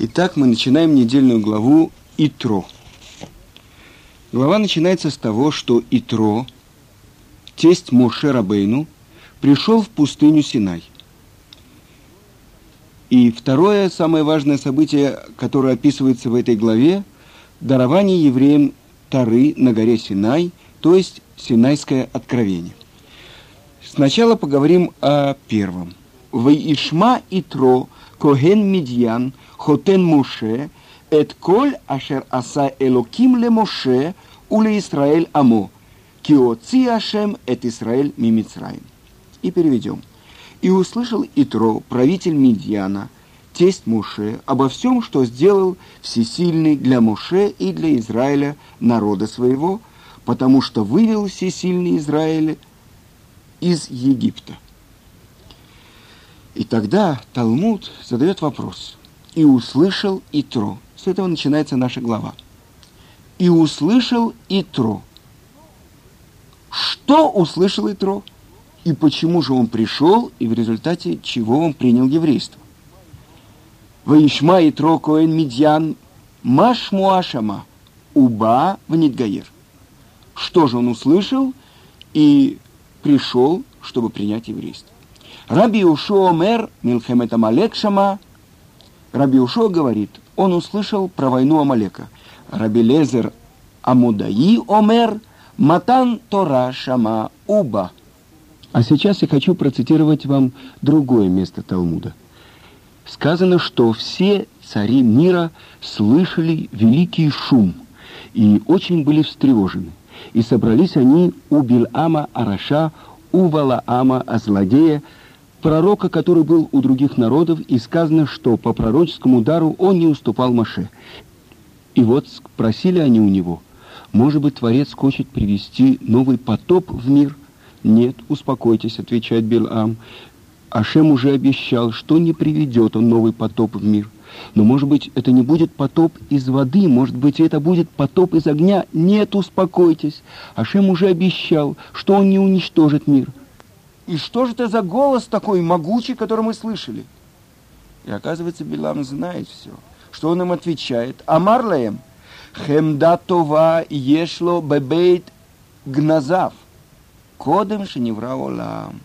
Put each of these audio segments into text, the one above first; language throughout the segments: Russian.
Итак, мы начинаем недельную главу Итро. Глава начинается с того, что Итро, тесть Моше Рабейну, пришел в пустыню Синай. И второе, самое важное событие, которое описывается в этой главе, дарование евреям Тары на горе Синай, то есть Синайское откровение. Сначала поговорим о первом. Ваишма Итро, Коген Медьян, Хотен Моше, Эт Коль Ашер Аса Элоким Ле Моше, Уле Исраэль Амо, Киоци Ашем Эт Исраэль Мимицраим. И переведем. И услышал Итро, правитель Медьяна, тесть Муше, обо всем, что сделал всесильный для Муше и для Израиля народа своего, потому что вывел всесильный Израиль из Египта. И тогда Талмуд задает вопрос – и услышал Итро. С этого начинается наша глава. И услышал Итро. Что услышал Итро? И почему же он пришел, и в результате чего он принял еврейство? Ваишма Итро Коэн Медьян Маш Муашама Уба в Нидгаер. Что же он услышал и пришел, чтобы принять еврейство? Раби Ушо Омер Милхемет Амалек Шама Раби Ушо говорит, он услышал про войну Амалека. Раби Лезер Амудаи Омер Матан Тора Шама Уба. А сейчас я хочу процитировать вам другое место Талмуда. Сказано, что все цари мира слышали великий шум и очень были встревожены. И собрались они у Бильама Араша, у Валаама Азладея, пророка, который был у других народов, и сказано, что по пророческому дару он не уступал Маше. И вот спросили они у него, может быть, Творец хочет привести новый потоп в мир? Нет, успокойтесь, отвечает Билам. Ашем уже обещал, что не приведет он новый потоп в мир. Но, может быть, это не будет потоп из воды, может быть, это будет потоп из огня. Нет, успокойтесь. Ашем уже обещал, что он не уничтожит мир – и что же это за голос такой могучий, который мы слышали? И оказывается, Билам знает все. Что он им отвечает? Амарлаем. Хемда това ешло бебейт гназав. Кодем шеневра олам.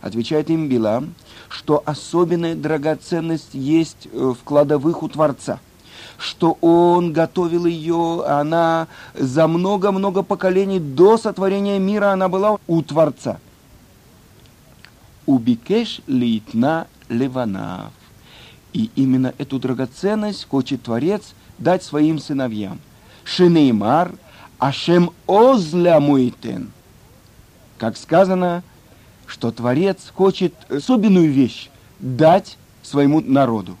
Отвечает им Билам, что особенная драгоценность есть э, в кладовых у Творца что он готовил ее, она за много-много поколений до сотворения мира она была у Творца – убикеш литна леванав. И именно эту драгоценность хочет Творец дать своим сыновьям. Шинеймар, Ашем озля муитен. Как сказано, что Творец хочет особенную вещь дать своему народу.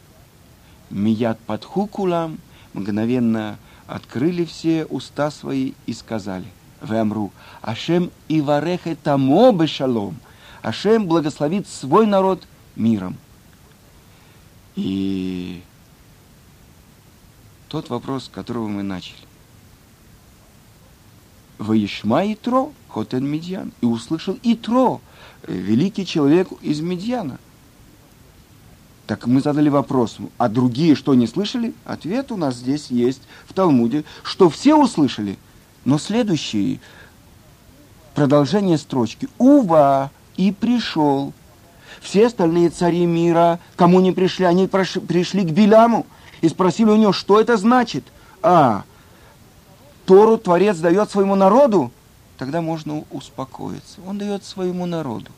Мият подхукулам мгновенно открыли все уста свои и сказали, Вемру, Ашем и варехе тамо бешалом – Ашем благословит свой народ миром. И тот вопрос, с которого мы начали. Ваишма Итро, Хотен Медьян. И услышал Итро, великий человек из Медьяна. Так мы задали вопрос, а другие что, не слышали? Ответ у нас здесь есть в Талмуде, что все услышали. Но следующее, продолжение строчки. Ува, и пришел. Все остальные цари мира, кому не пришли, они пришли к Биляму и спросили у него, что это значит. А, Тору Творец дает своему народу, тогда можно успокоиться. Он дает своему народу.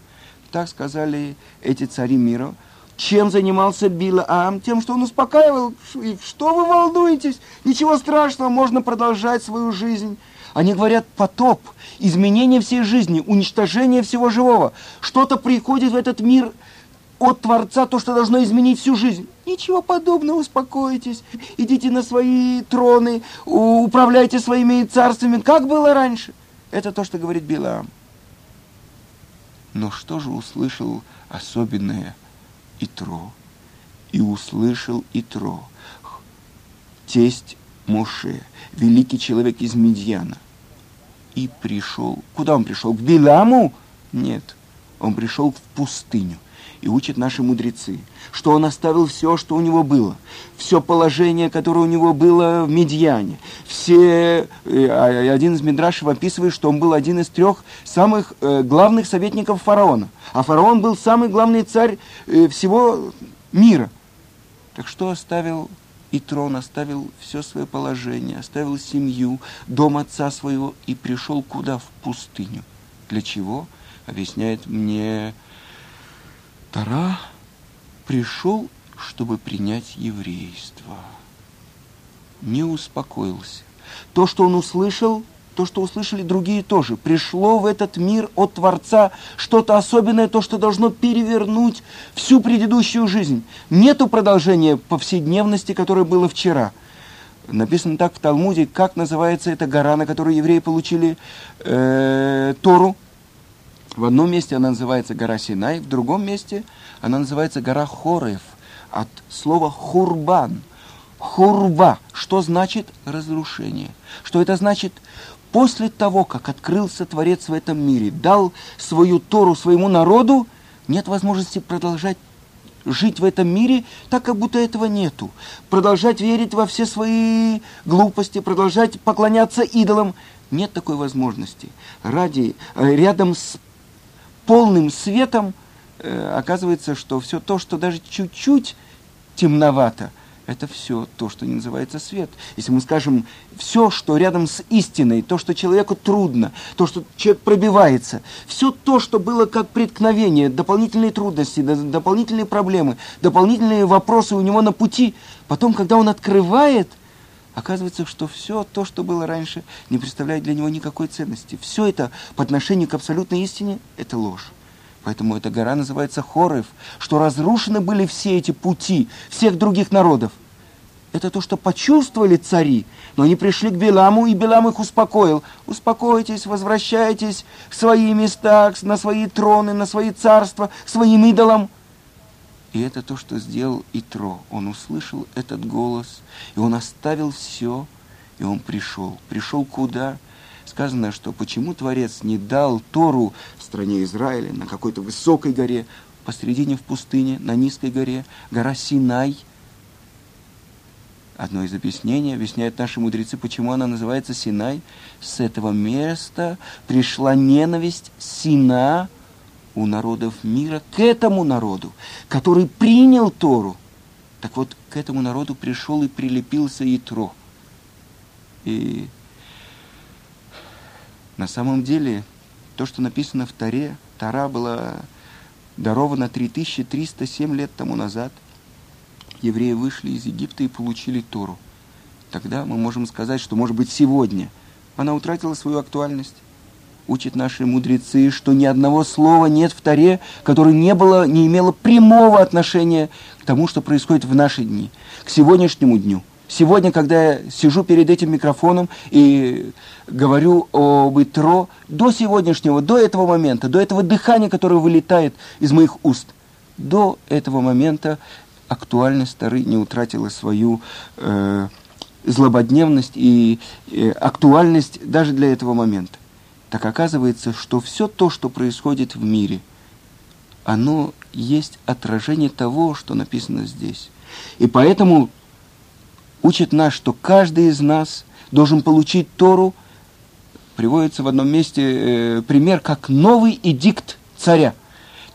Так сказали эти цари мира. Чем занимался Билаам? Тем, что он успокаивал. Что вы волнуетесь? Ничего страшного, можно продолжать свою жизнь. Они говорят потоп, изменение всей жизни, уничтожение всего живого. Что-то приходит в этот мир от Творца, то, что должно изменить всю жизнь. Ничего подобного, успокойтесь, идите на свои троны, управляйте своими царствами, как было раньше. Это то, что говорит Билам. Но что же услышал особенное Итро? И услышал Итро, тесть Моше, великий человек из Медьяна. И пришел. Куда он пришел? К Биламу? Нет. Он пришел в пустыню. И учат наши мудрецы, что он оставил все, что у него было, все положение, которое у него было в Медьяне. Все, э, а, один из Мидрашев описывает, что он был один из трех самых э, главных советников фараона. А фараон был самый главный царь э, всего мира. Так что оставил и трон, оставил все свое положение, оставил семью, дом отца своего и пришел куда? В пустыню. Для чего? Объясняет мне Тара пришел, чтобы принять еврейство. Не успокоился. То, что он услышал, то, что услышали другие тоже. Пришло в этот мир от Творца что-то особенное, то, что должно перевернуть всю предыдущую жизнь. Нету продолжения повседневности, которое было вчера. Написано так в Талмуде, как называется эта гора, на которой евреи получили э, Тору. В одном месте она называется гора Синай, в другом месте она называется гора Хорев, от слова хурбан. Хурба, что значит разрушение? Что это значит? После того, как открылся Творец в этом мире, дал свою Тору своему народу, нет возможности продолжать жить в этом мире так, как будто этого нету. Продолжать верить во все свои глупости, продолжать поклоняться идолам. Нет такой возможности. Ради, э, рядом с полным светом, э, оказывается, что все то, что даже чуть-чуть темновато, это все то, что не называется свет. Если мы скажем все, что рядом с истиной, то, что человеку трудно, то, что человек пробивается, все то, что было как преткновение, дополнительные трудности, дополнительные проблемы, дополнительные вопросы у него на пути, потом, когда он открывает, оказывается, что все то, что было раньше, не представляет для него никакой ценности. Все это по отношению к абсолютной истине – это ложь. Поэтому эта гора называется Хорев, что разрушены были все эти пути всех других народов. Это то, что почувствовали цари, но они пришли к Беламу, и Белам их успокоил. Успокойтесь, возвращайтесь в свои места, на свои троны, на свои царства, к своим идолам. И это то, что сделал Итро. Он услышал этот голос, и он оставил все, и он пришел. Пришел куда? Сказано, что почему Творец не дал Тору стране Израиля на какой-то высокой горе, посредине в пустыне, на низкой горе, гора Синай. Одно из объяснений объясняют наши мудрецы, почему она называется Синай. С этого места пришла ненависть Сина, у народов мира к этому народу, который принял Тору. Так вот, к этому народу пришел и прилепился Итро. И на самом деле, то, что написано в Таре, Тара была дарована 3307 лет тому назад. Евреи вышли из Египта и получили Тору. Тогда мы можем сказать, что, может быть, сегодня она утратила свою актуальность учат наши мудрецы, что ни одного слова нет в Таре, которое не, было, не имело прямого отношения к тому, что происходит в наши дни, к сегодняшнему дню. Сегодня, когда я сижу перед этим микрофоном и говорю об Итро, до сегодняшнего, до этого момента, до этого дыхания, которое вылетает из моих уст, до этого момента актуальность Тары не утратила свою э, злободневность и э, актуальность даже для этого момента так оказывается, что все то, что происходит в мире, оно есть отражение того, что написано здесь. И поэтому учит нас, что каждый из нас должен получить Тору, приводится в одном месте э, пример, как новый эдикт царя.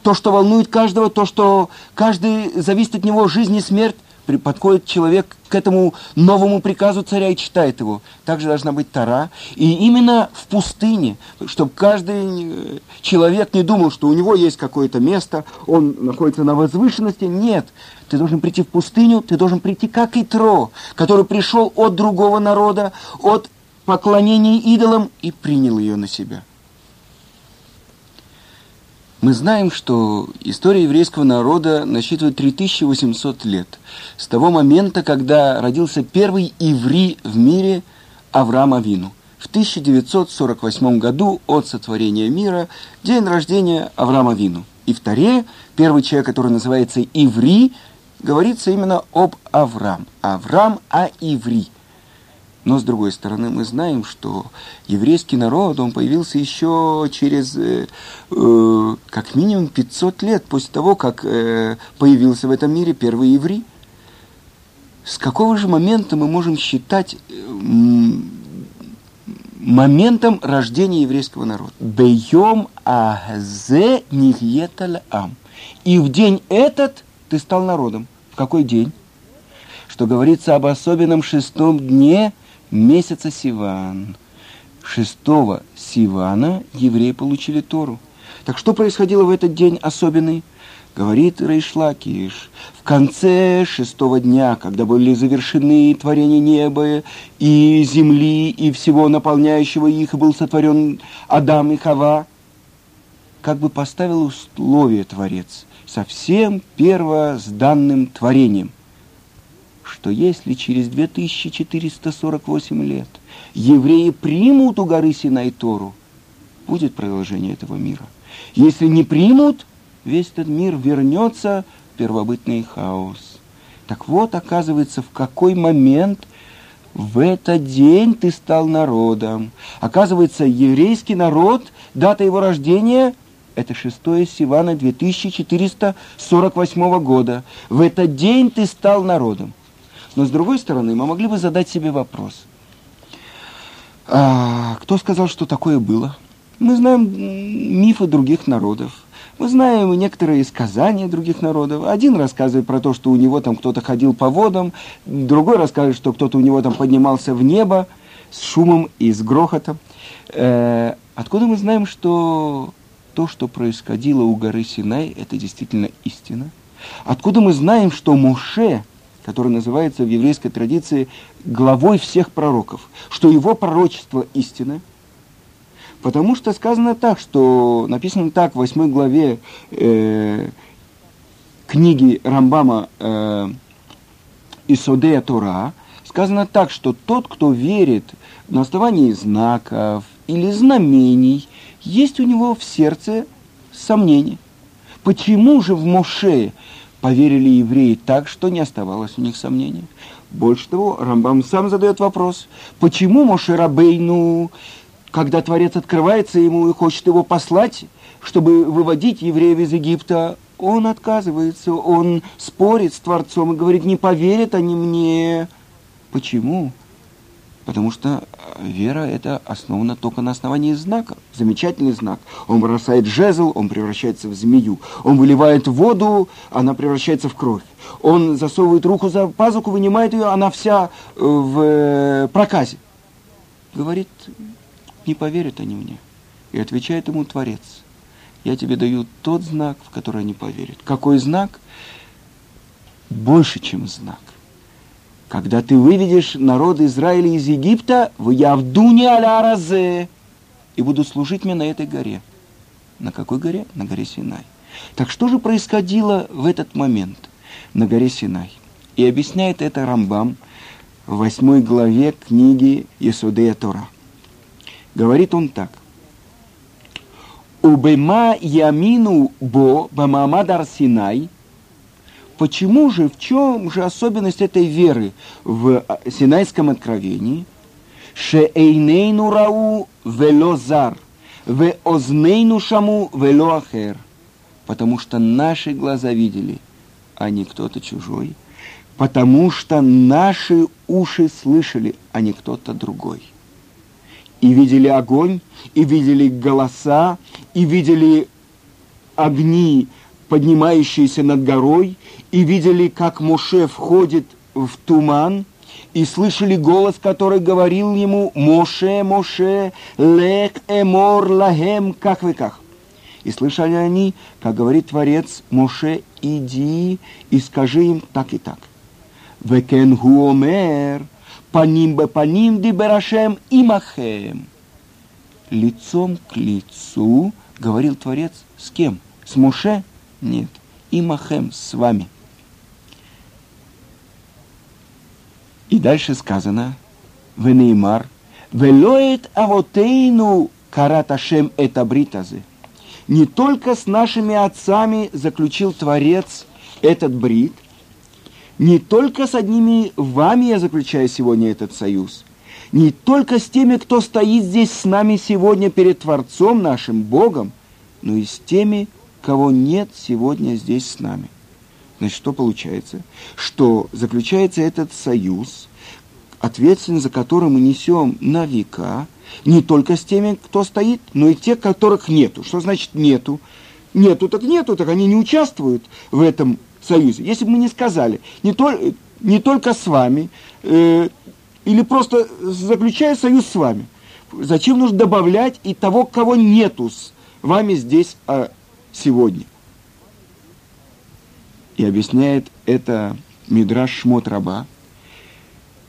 То, что волнует каждого, то, что каждый зависит от него жизнь и смерть, подходит человек к этому новому приказу царя и читает его. Также должна быть Тара. И именно в пустыне, чтобы каждый э, человек не думал, что у него есть какое-то место, он находится на возвышенности. Нет. Ты должен прийти в пустыню, ты должен прийти как Итро, который пришел от другого народа, от поклонения идолам и принял ее на себя. Мы знаем, что история еврейского народа насчитывает 3800 лет. С того момента, когда родился первый иври в мире Авраам Авину. В 1948 году от сотворения мира день рождения Авраама Авину. И в Таре первый человек, который называется Иври, говорится именно об Авраам. Авраам а Иври. Но, с другой стороны, мы знаем, что еврейский народ, он появился еще через э, э, как минимум 500 лет после того, как э, появился в этом мире первый еврей. С какого же момента мы можем считать э, моментом рождения еврейского народа? Бейом азе нихьеталь. И в день этот ты стал народом. В какой день? Что говорится об особенном шестом дне – месяца Сиван. Шестого Сивана евреи получили Тору. Так что происходило в этот день особенный? Говорит Рейшлакиш, в конце шестого дня, когда были завершены творения неба и земли, и всего наполняющего их, был сотворен Адам и Хава, как бы поставил условие Творец со всем первозданным творением – что если через 2448 лет евреи примут у горы Синай Тору, будет продолжение этого мира. Если не примут, весь этот мир вернется в первобытный хаос. Так вот, оказывается, в какой момент в этот день ты стал народом. Оказывается, еврейский народ, дата его рождения – это 6 Сивана 2448 года. В этот день ты стал народом. Но с другой стороны, мы могли бы задать себе вопрос. А, кто сказал, что такое было? Мы знаем мифы других народов. Мы знаем некоторые сказания других народов. Один рассказывает про то, что у него там кто-то ходил по водам, другой рассказывает, что кто-то у него там поднимался в небо с шумом и с грохотом. Э, откуда мы знаем, что то, что происходило у горы Синай, это действительно истина? Откуда мы знаем, что Муше который называется в еврейской традиции главой всех пророков, что его пророчество истина, потому что сказано так, что написано так в восьмой главе э, книги Рамбама э, Исодея Тора, сказано так, что тот, кто верит на основании знаков или знамений, есть у него в сердце сомнение. Почему же в Моше поверили евреи так, что не оставалось у них сомнений. Больше того, Рамбам сам задает вопрос, почему Моше Рабейну, когда Творец открывается ему и хочет его послать, чтобы выводить евреев из Египта, он отказывается, он спорит с Творцом и говорит, не поверят они мне. Почему? Потому что э, вера это основана только на основании знака. Замечательный знак. Он бросает жезл, он превращается в змею. Он выливает воду, она превращается в кровь. Он засовывает руку за пазуху, вынимает ее, она вся э, в э, проказе. Говорит, не поверят они мне. И отвечает ему Творец. Я тебе даю тот знак, в который они поверят. Какой знак? Больше, чем знак когда ты выведешь народ Израиля из Египта, в Явдуне аля и буду служить мне на этой горе. На какой горе? На горе Синай. Так что же происходило в этот момент на горе Синай? И объясняет это Рамбам в восьмой главе книги Исудея Тора. Говорит он так. Убема ямину бо бамамадар Синай – Почему же, в чем же особенность этой веры в а, Синайском откровении? Шеэйнейну рау велозар, ве ознейну шаму вело ахер. Потому что наши глаза видели, а не кто-то чужой. Потому что наши уши слышали, а не кто-то другой. И видели огонь, и видели голоса, и видели огни, поднимающиеся над горой, и видели, как Моше входит в туман, и слышали голос, который говорил ему «Моше, Моше, лек эмор лахем, как». И слышали они, как говорит Творец, «Моше, иди и скажи им так и так». «Векен гуомер, паним бе паним диберашем имахем». Лицом к лицу говорил Творец с кем? С Моше? Нет. Имахем, с вами. И дальше сказано, Венеймар, Велоет авотейну караташем это бритазы. Не только с нашими отцами заключил Творец этот брит, не только с одними вами я заключаю сегодня этот союз. не только с теми, кто стоит здесь с нами сегодня перед Творцом нашим Богом, но и с теми, кого нет сегодня здесь с нами. Значит, что получается? Что заключается этот союз, ответственность за который мы несем на века, не только с теми, кто стоит, но и те, которых нету. Что значит нету? Нету, так нету, так они не участвуют в этом союзе. Если бы мы не сказали, не, то, не только с вами, э, или просто заключая союз с вами, зачем нужно добавлять и того, кого нету с вами здесь а, сегодня? И объясняет это Мидраш Шмот Раба.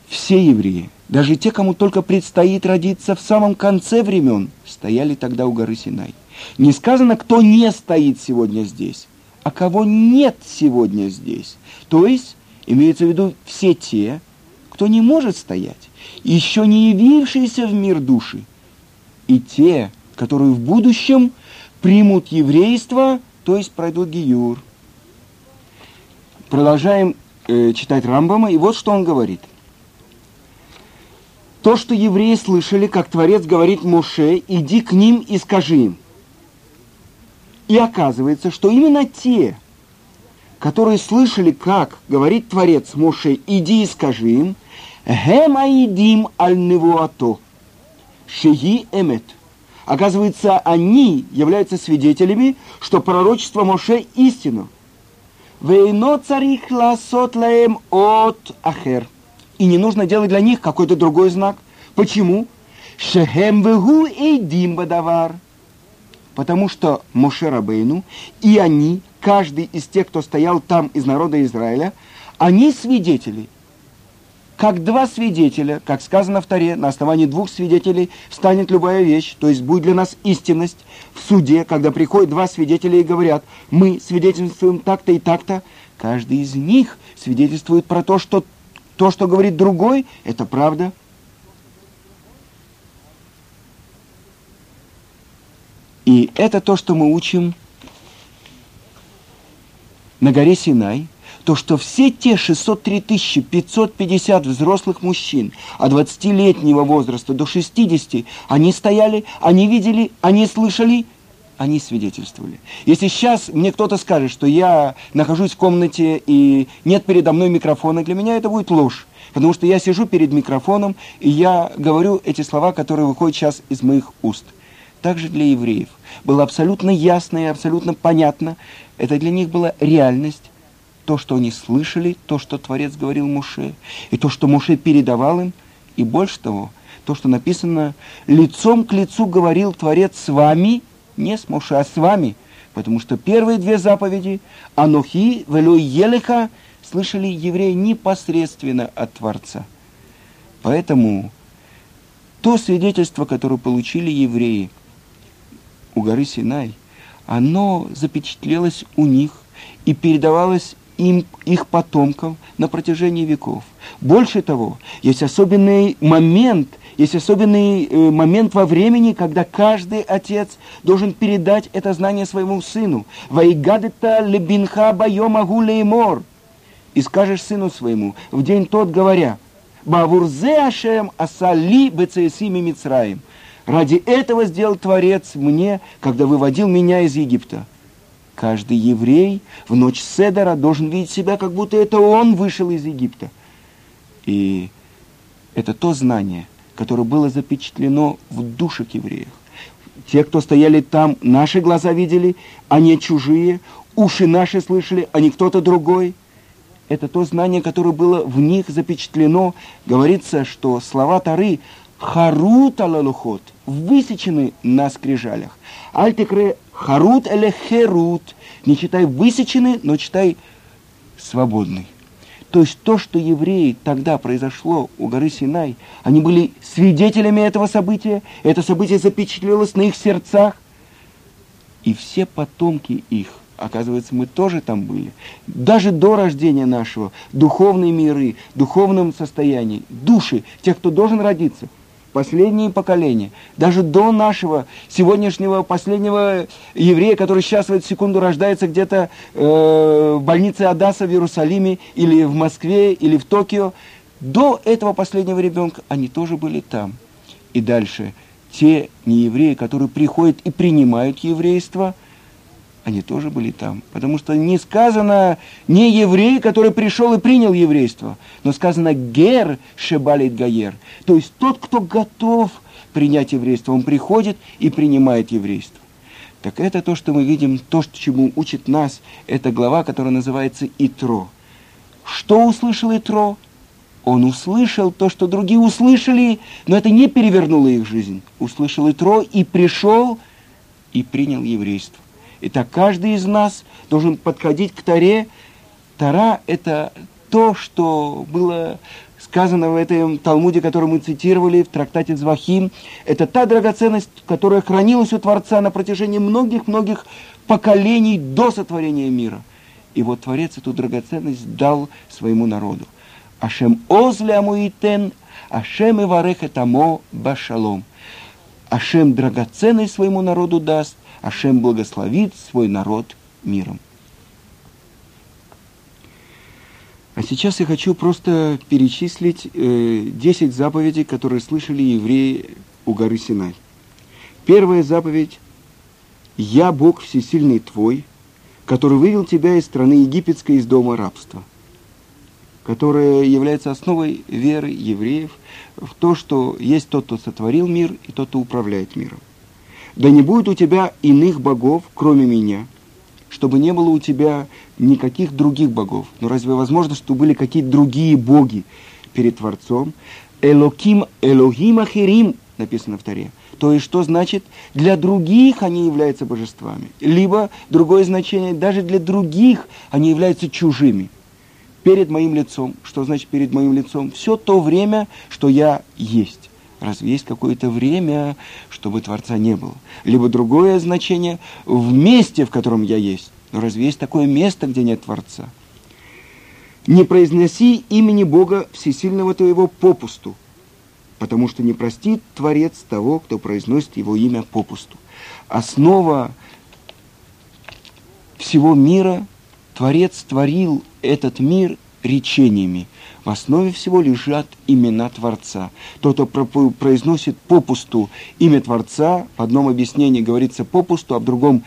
Все евреи, даже те, кому только предстоит родиться в самом конце времен, стояли тогда у горы Синай. Не сказано, кто не стоит сегодня здесь, а кого нет сегодня здесь. То есть, имеется в виду все те, кто не может стоять, еще не явившиеся в мир души, и те, которые в будущем примут еврейство, то есть пройдут Гиюр. Продолжаем э, читать Рамбама, и вот что он говорит. То, что евреи слышали, как Творец говорит Моше, иди к ним и скажи им – и оказывается, что именно те, которые слышали, как говорит Творец Моше, иди и скажи им, «Гем аидим аль невуато, шеги эмет». Оказывается, они являются свидетелями, что пророчество Моше истину. «Вейно царих ласот лаем от ахер». И не нужно делать для них какой-то другой знак. Почему? «Шехем вегу эйдим бадавар» потому что Моше Рабейну и они, каждый из тех, кто стоял там из народа Израиля, они свидетели. Как два свидетеля, как сказано в Таре, на основании двух свидетелей встанет любая вещь, то есть будет для нас истинность в суде, когда приходят два свидетеля и говорят, мы свидетельствуем так-то и так-то, каждый из них свидетельствует про то, что то, что говорит другой, это правда – И это то, что мы учим на горе Синай, то, что все те 603 550 взрослых мужчин от 20-летнего возраста до 60, они стояли, они видели, они слышали, они свидетельствовали. Если сейчас мне кто-то скажет, что я нахожусь в комнате и нет передо мной микрофона, для меня это будет ложь. Потому что я сижу перед микрофоном, и я говорю эти слова, которые выходят сейчас из моих уст также для евреев. Было абсолютно ясно и абсолютно понятно. Это для них была реальность. То, что они слышали, то, что Творец говорил Муше, и то, что Муше передавал им, и больше того, то, что написано, лицом к лицу говорил Творец с вами, не с Муше, а с вами, потому что первые две заповеди, Анухи, Велой Елеха, слышали евреи непосредственно от Творца. Поэтому то свидетельство, которое получили евреи – у горы Синай, оно запечатлелось у них и передавалось им, их потомкам на протяжении веков. Больше того, есть особенный момент, есть особенный э, момент во времени, когда каждый отец должен передать это знание своему сыну. «Ваигадета лебинха байома гулеймор» и скажешь сыну своему в день тот, говоря, «Бавурзе ашем асали бецесими мицраим» Ради этого сделал Творец мне, когда выводил меня из Египта. Каждый еврей в ночь Седора должен видеть себя, как будто это он вышел из Египта. И это то знание, которое было запечатлено в душах евреев. Те, кто стояли там, наши глаза видели, а не чужие, уши наши слышали, а не кто-то другой. Это то знание, которое было в них запечатлено. Говорится, что слова Тары харут алалухот, высечены на скрижалях. Альтекре харут или херут, не читай высечены, но читай свободный. То есть то, что евреи тогда произошло у горы Синай, они были свидетелями этого события, это событие запечатлелось на их сердцах, и все потомки их, оказывается, мы тоже там были, даже до рождения нашего, духовные миры, духовном состоянии, души, тех, кто должен родиться – последние поколения, даже до нашего сегодняшнего последнего еврея, который сейчас в эту секунду рождается где-то э, в больнице Адаса в Иерусалиме или в Москве или в Токио, до этого последнего ребенка они тоже были там. И дальше те неевреи, которые приходят и принимают еврейство, они тоже были там. Потому что не сказано не еврей, который пришел и принял еврейство, но сказано гер шебалит гаер. То есть тот, кто готов принять еврейство, он приходит и принимает еврейство. Так это то, что мы видим, то, чему учит нас эта глава, которая называется Итро. Что услышал Итро? Он услышал то, что другие услышали, но это не перевернуло их жизнь. Услышал Итро и пришел и принял еврейство. Итак, каждый из нас должен подходить к Таре. Тара – это то, что было сказано в этом Талмуде, который мы цитировали в трактате Звахим. Это та драгоценность, которая хранилась у Творца на протяжении многих-многих поколений до сотворения мира. И вот Творец эту драгоценность дал своему народу. Ашем озля муитен, Ашем и варехетамо башалом. Ашем драгоценность своему народу даст, Ашем благословит свой народ миром. А сейчас я хочу просто перечислить э, 10 заповедей, которые слышали евреи у горы Синай. Первая заповедь – «Я Бог всесильный твой, который вывел тебя из страны египетской, из дома рабства», которая является основой веры евреев в то, что есть тот, кто сотворил мир, и тот, кто управляет миром. «Да не будет у тебя иных богов, кроме меня», чтобы не было у тебя никаких других богов. Но разве возможно, что были какие-то другие боги перед Творцом? Элоким, Элохим Ахирим, написано в Таре. То есть, что значит, для других они являются божествами. Либо, другое значение, даже для других они являются чужими. Перед моим лицом. Что значит перед моим лицом? Все то время, что я есть. Разве есть какое-то время, чтобы Творца не было? Либо другое значение – в месте, в котором я есть. Но разве есть такое место, где нет Творца? Не произноси имени Бога Всесильного твоего попусту, потому что не простит Творец того, кто произносит его имя попусту. Основа всего мира, Творец творил этот мир речениями – в основе всего лежат имена Творца. Тот, кто произносит попусту имя Творца, в одном объяснении говорится попусту, а в другом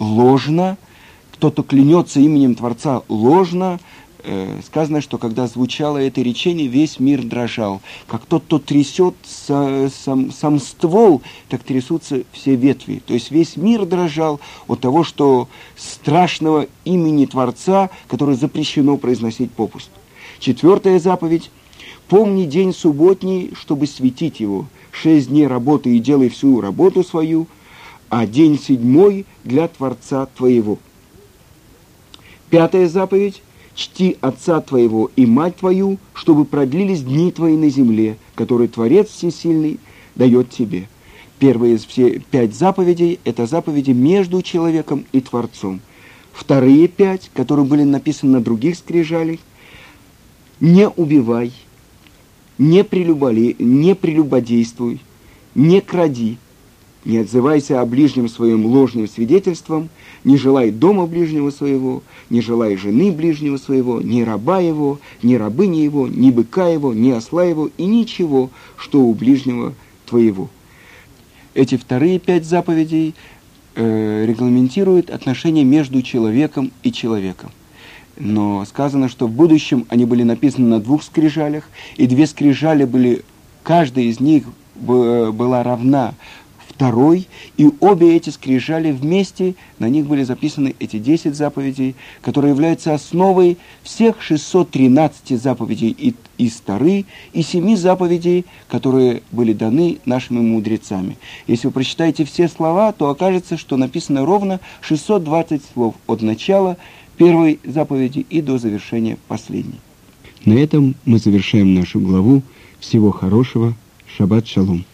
ложно. Кто-то клянется именем Творца ложно, сказано, что когда звучало это речение, весь мир дрожал. Как тот, кто трясет сам, сам ствол, так трясутся все ветви. То есть весь мир дрожал от того, что страшного имени Творца, которое запрещено произносить попусту. Четвертая заповедь. Помни день субботний, чтобы светить его. Шесть дней работы и делай всю работу свою, а день седьмой для Творца твоего. Пятая заповедь. Чти отца твоего и мать твою, чтобы продлились дни твои на земле, которые Творец Всесильный дает тебе. Первые из все пять заповедей – это заповеди между человеком и Творцом. Вторые пять, которые были написаны на других скрижалях – не убивай, не, прелюболи, не прелюбодействуй, не кради, не отзывайся о ближнем своем ложным свидетельством, не желай дома ближнего своего, не желай жены ближнего своего, ни раба его, ни рабыни его, ни быка его, ни осла его и ничего, что у ближнего твоего. Эти вторые пять заповедей э, регламентируют отношения между человеком и человеком но сказано, что в будущем они были написаны на двух скрижалях, и две скрижали были, каждая из них была равна второй, и обе эти скрижали вместе, на них были записаны эти 10 заповедей, которые являются основой всех 613 заповедей из Тары и семи заповедей, которые были даны нашими мудрецами. Если вы прочитаете все слова, то окажется, что написано ровно 620 слов от начала первой заповеди и до завершения последней. На этом мы завершаем нашу главу. Всего хорошего. Шаббат шалом.